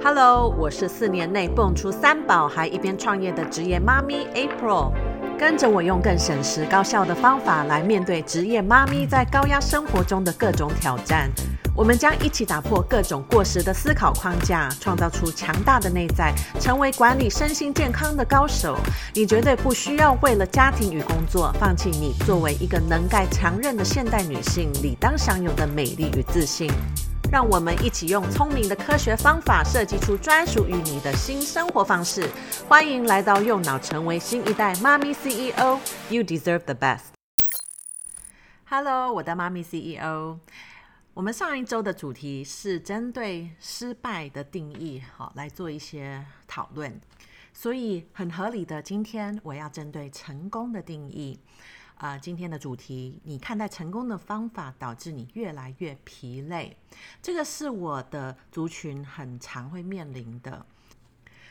Hello，我是四年内蹦出三宝还一边创业的职业妈咪 April，跟着我用更省时高效的方法来面对职业妈咪在高压生活中的各种挑战。我们将一起打破各种过时的思考框架，创造出强大的内在，成为管理身心健康的高手。你绝对不需要为了家庭与工作放弃你作为一个能干强韧的现代女性理当享有的美丽与自信。让我们一起用聪明的科学方法设计出专属于你的新生活方式。欢迎来到右脑成为新一代妈咪 CEO。You deserve the best。Hello，我的妈咪 CEO。我们上一周的主题是针对失败的定义，好，来做一些讨论。所以很合理的，今天我要针对成功的定义。啊、今天的主题，你看待成功的方法导致你越来越疲累，这个是我的族群很常会面临的。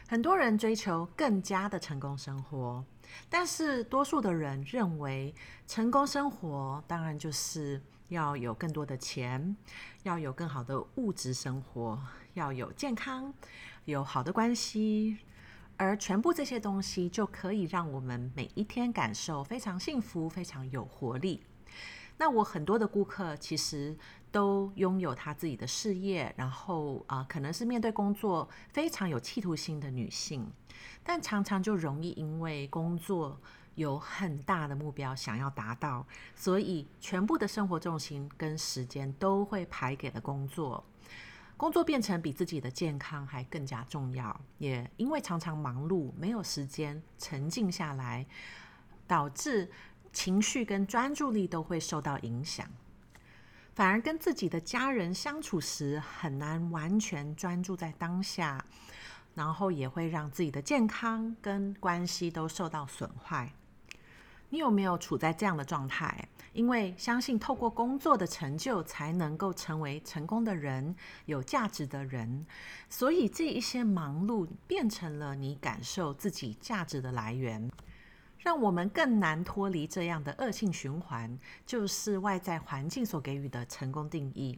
很多人追求更加的成功生活，但是多数的人认为成功生活当然就是要有更多的钱，要有更好的物质生活，要有健康，有好的关系。而全部这些东西就可以让我们每一天感受非常幸福、非常有活力。那我很多的顾客其实都拥有他自己的事业，然后啊、可能是面对工作非常有企图心的女性，但常常就容易因为工作有很大的目标想要达到，所以全部的生活重心跟时间都会排给了工作。工作变成比自己的健康还更加重要，也因为常常忙碌，没有时间沉静下来，导致情绪跟专注力都会受到影响，反而跟自己的家人相处时很难完全专注在当下，然后也会让自己的健康跟关系都受到损坏。你有没有处在这样的状态？因为相信透过工作的成就，才能够成为成功的人、有价值的人，所以这一些忙碌变成了你感受自己价值的来源，让我们更难脱离这样的恶性循环，就是外在环境所给予的成功定义。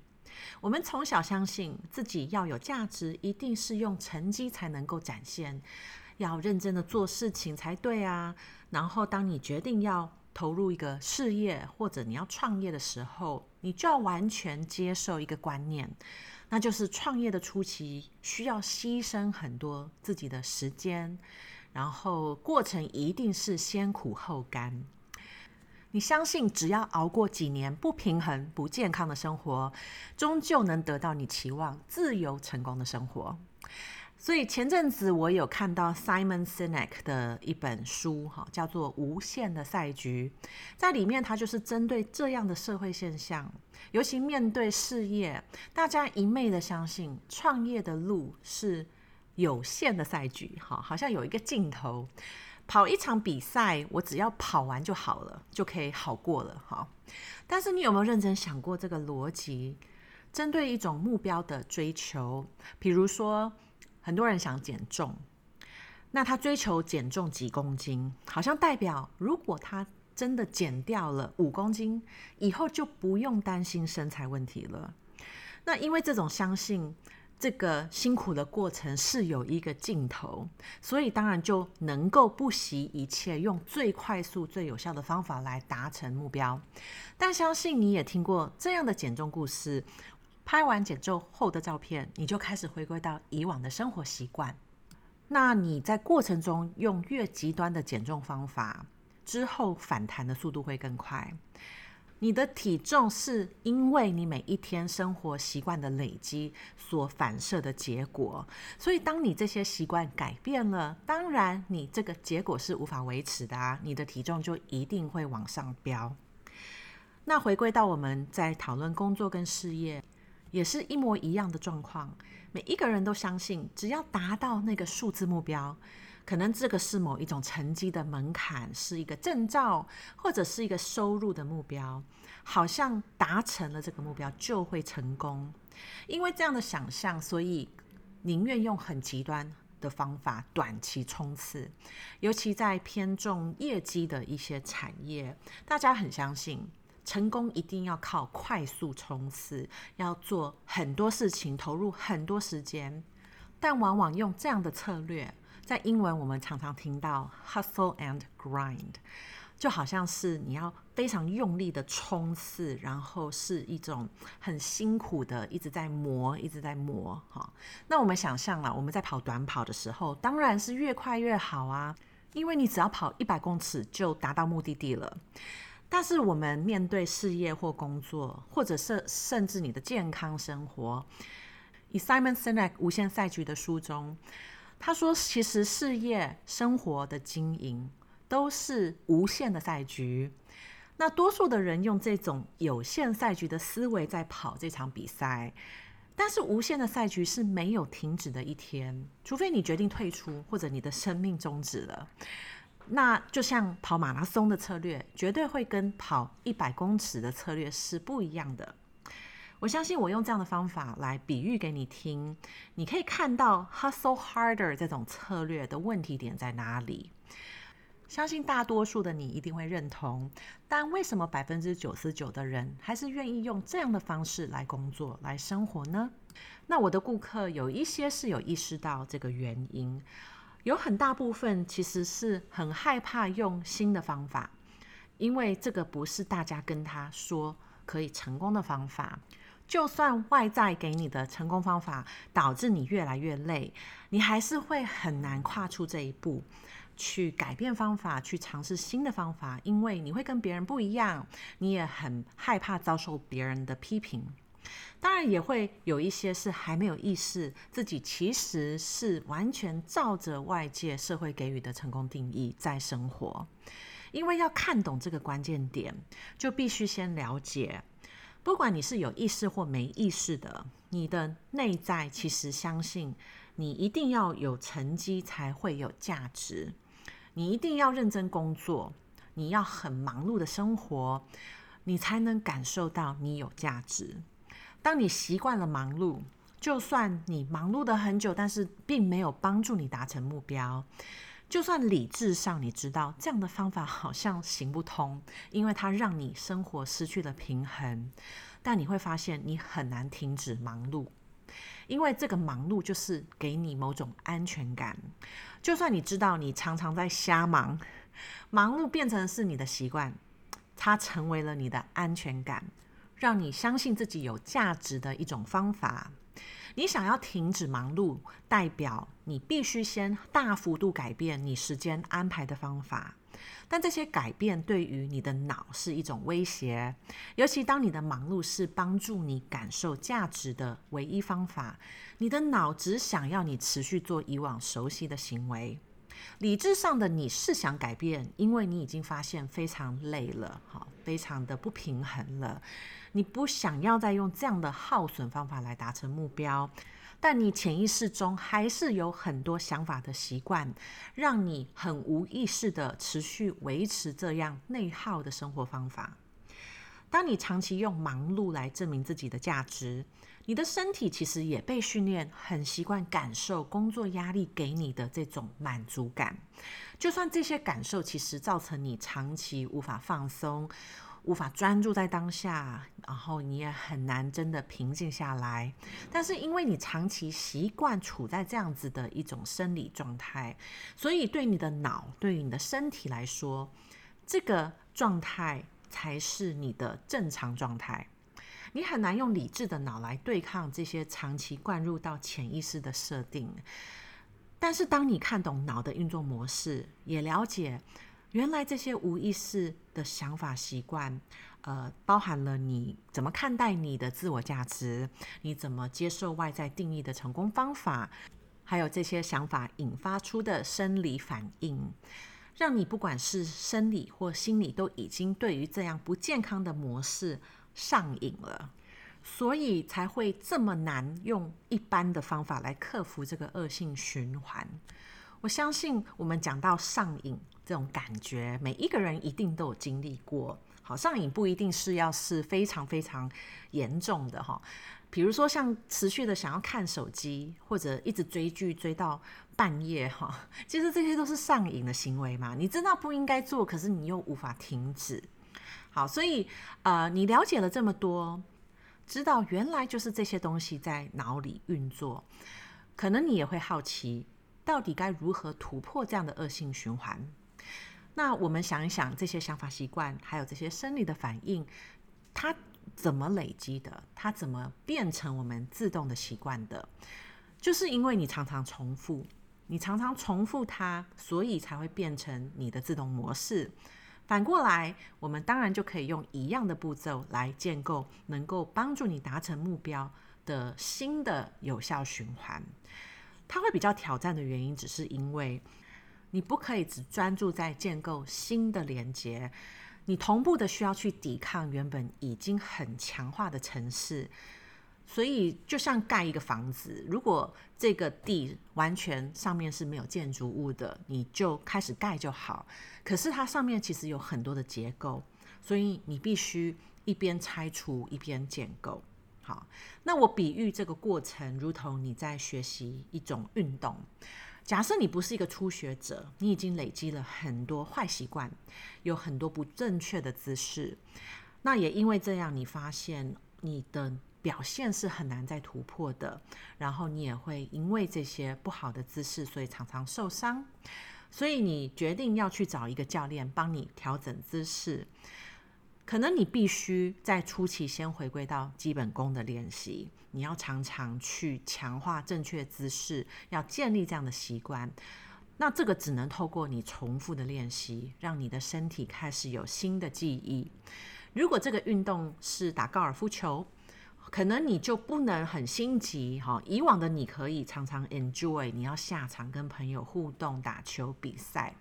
我们从小相信自己要有价值，一定是用成绩才能够展现。要认真的做事情才对啊！然后，当你决定要投入一个事业或者你要创业的时候，你就要完全接受一个观念，那就是创业的初期需要牺牲很多自己的时间，然后过程一定是先苦后甘。你相信只要熬过几年不平衡、不健康的生活，终究能得到你期望自由成功的生活。所以前阵子我有看到 Simon Sinek 的一本书，哈，叫做《无限的赛局》。在里面，他就是针对这样的社会现象，尤其面对事业，大家一昧的相信创业的路是有限的赛局，哈，好像有一个尽头，跑一场比赛，我只要跑完就好了，就可以好过了，哈。但是你有没有认真想过这个逻辑？针对一种目标的追求，比如说。很多人想减重，那他追求减重几公斤，好像代表如果他真的减掉了五公斤，以后就不用担心身材问题了。那因为这种相信，这个辛苦的过程是有一个尽头，所以当然就能够不惜一切，用最快速、最有效的方法来达成目标。但相信你也听过这样的减重故事。拍完减重后的照片，你就开始回归到以往的生活习惯。那你在过程中用越极端的减重方法，之后反弹的速度会更快。你的体重是因为你每一天生活习惯的累积所反射的结果。所以，当你这些习惯改变了，当然你这个结果是无法维持的啊，你的体重就一定会往上飙。那回归到我们在讨论工作跟事业。也是一模一样的状况，每一个人都相信，只要达到那个数字目标，可能这个是某一种成绩的门槛，是一个证照，或者是一个收入的目标，好像达成了这个目标就会成功。因为这样的想象，所以宁愿用很极端的方法短期冲刺，尤其在偏重业绩的一些产业，大家很相信。成功一定要靠快速冲刺，要做很多事情，投入很多时间，但往往用这样的策略，在英文我们常常听到 hustle and grind，就好像是你要非常用力的冲刺，然后是一种很辛苦的一直在磨，一直在磨。哈，那我们想象了，我们在跑短跑的时候，当然是越快越好啊，因为你只要跑一百公尺就达到目的地了。但是我们面对事业或工作，或者是甚至你的健康生活，以 Simon Sinek 无限赛局的书中，他说，其实事业生活的经营都是无限的赛局。那多数的人用这种有限赛局的思维在跑这场比赛，但是无限的赛局是没有停止的一天，除非你决定退出，或者你的生命终止了。那就像跑马拉松的策略，绝对会跟跑一百公尺的策略是不一样的。我相信我用这样的方法来比喻给你听，你可以看到 hustle harder 这种策略的问题点在哪里。相信大多数的你一定会认同，但为什么百分之九十九的人还是愿意用这样的方式来工作、来生活呢？那我的顾客有一些是有意识到这个原因。有很大部分其实是很害怕用新的方法，因为这个不是大家跟他说可以成功的方法。就算外在给你的成功方法导致你越来越累，你还是会很难跨出这一步，去改变方法，去尝试新的方法，因为你会跟别人不一样，你也很害怕遭受别人的批评。当然也会有一些是还没有意识自己其实是完全照着外界社会给予的成功定义在生活，因为要看懂这个关键点，就必须先了解，不管你是有意识或没意识的，你的内在其实相信你一定要有成绩才会有价值，你一定要认真工作，你要很忙碌的生活，你才能感受到你有价值。当你习惯了忙碌，就算你忙碌的很久，但是并没有帮助你达成目标。就算理智上你知道这样的方法好像行不通，因为它让你生活失去了平衡，但你会发现你很难停止忙碌，因为这个忙碌就是给你某种安全感。就算你知道你常常在瞎忙，忙碌变成是你的习惯，它成为了你的安全感。让你相信自己有价值的一种方法。你想要停止忙碌，代表你必须先大幅度改变你时间安排的方法。但这些改变对于你的脑是一种威胁，尤其当你的忙碌是帮助你感受价值的唯一方法，你的脑只想要你持续做以往熟悉的行为。理智上的你是想改变，因为你已经发现非常累了，好，非常的不平衡了。你不想要再用这样的耗损方法来达成目标，但你潜意识中还是有很多想法的习惯，让你很无意识的持续维持这样内耗的生活方法。当你长期用忙碌来证明自己的价值，你的身体其实也被训练很习惯感受工作压力给你的这种满足感，就算这些感受其实造成你长期无法放松。无法专注在当下，然后你也很难真的平静下来。但是因为你长期习惯处在这样子的一种生理状态，所以对你的脑、对于你的身体来说，这个状态才是你的正常状态。你很难用理智的脑来对抗这些长期灌入到潜意识的设定。但是当你看懂脑的运作模式，也了解。原来这些无意识的想法习惯，呃，包含了你怎么看待你的自我价值，你怎么接受外在定义的成功方法，还有这些想法引发出的生理反应，让你不管是生理或心理都已经对于这样不健康的模式上瘾了，所以才会这么难用一般的方法来克服这个恶性循环。我相信我们讲到上瘾这种感觉，每一个人一定都有经历过。好，上瘾不一定是要是非常非常严重的哈，比如说像持续的想要看手机，或者一直追剧追到半夜哈，其实这些都是上瘾的行为嘛。你知道不应该做，可是你又无法停止。好，所以呃，你了解了这么多，知道原来就是这些东西在脑里运作。可能你也会好奇，到底该如何突破这样的恶性循环？那我们想一想，这些想法、习惯，还有这些生理的反应，它怎么累积的？它怎么变成我们自动的习惯的？就是因为你常常重复，你常常重复它，所以才会变成你的自动模式。反过来，我们当然就可以用一样的步骤来建构能够帮助你达成目标的新的有效循环。它会比较挑战的原因，只是因为你不可以只专注在建构新的连接，你同步的需要去抵抗原本已经很强化的程式。所以，就像盖一个房子，如果这个地完全上面是没有建筑物的，你就开始盖就好。可是它上面其实有很多的结构，所以你必须一边拆除一边建构。好，那我比喻这个过程，如同你在学习一种运动。假设你不是一个初学者，你已经累积了很多坏习惯，有很多不正确的姿势，那也因为这样，你发现你的表现是很难再突破的，然后你也会因为这些不好的姿势，所以常常受伤。所以你决定要去找一个教练帮你调整姿势。可能你必须在初期先回归到基本功的练习，你要常常去强化正确姿势，要建立这样的习惯。那这个只能透过你重复的练习，让你的身体开始有新的记忆。如果这个运动是打高尔夫球，可能你就不能很心急哈。以往的你可以常常 enjoy，你要下场跟朋友互动、打球、比赛。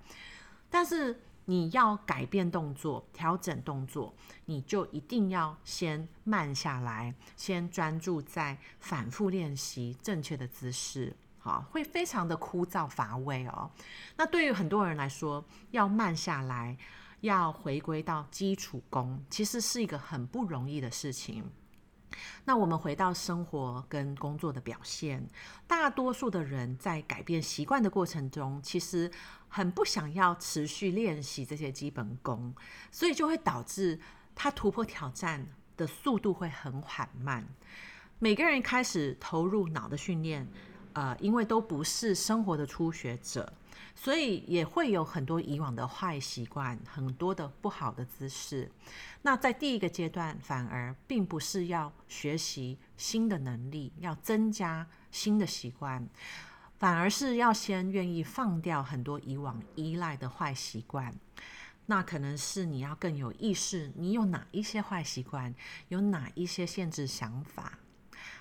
但是你要改变动作、调整动作，你就一定要先慢下来，先专注在反复练习正确的姿势。好，会非常的枯燥乏味哦。那对于很多人来说，要慢下来，要回归到基础功，其实是一个很不容易的事情。那我们回到生活跟工作的表现，大多数的人在改变习惯的过程中，其实很不想要持续练习这些基本功，所以就会导致他突破挑战的速度会很缓慢。每个人开始投入脑的训练，呃，因为都不是生活的初学者。所以也会有很多以往的坏习惯，很多的不好的姿势。那在第一个阶段，反而并不是要学习新的能力，要增加新的习惯，反而是要先愿意放掉很多以往依赖的坏习惯。那可能是你要更有意识，你有哪一些坏习惯，有哪一些限制想法。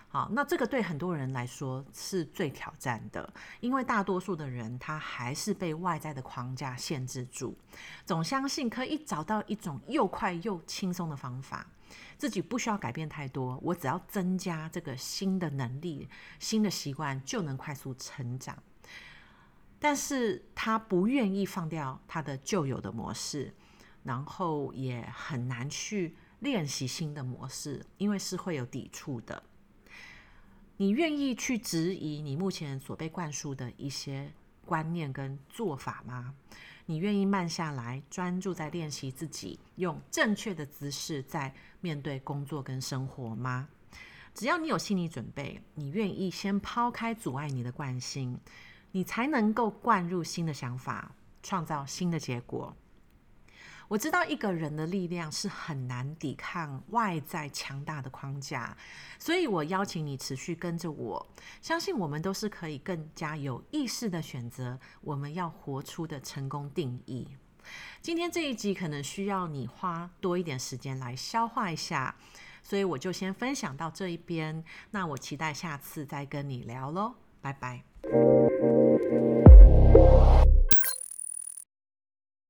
好，那这个对很多人来说是最挑战的，因为大多数的人他还是被外在的框架限制住，总相信可以找到一种又快又轻松的方法，自己不需要改变太多，我只要增加这个新的能力、新的习惯就能快速成长。但是他不愿意放掉他的旧有的模式，然后也很难去练习新的模式，因为是会有抵触的。你愿意去质疑你目前所被灌输的一些观念跟做法吗？你愿意慢下来，专注在练习自己用正确的姿势在面对工作跟生活吗？只要你有心理准备，你愿意先抛开阻碍你的惯性，你才能够灌入新的想法，创造新的结果。我知道一个人的力量是很难抵抗外在强大的框架，所以我邀请你持续跟着我，相信我们都是可以更加有意识的选择我们要活出的成功定义。今天这一集可能需要你花多一点时间来消化一下，所以我就先分享到这一边。那我期待下次再跟你聊喽，拜拜。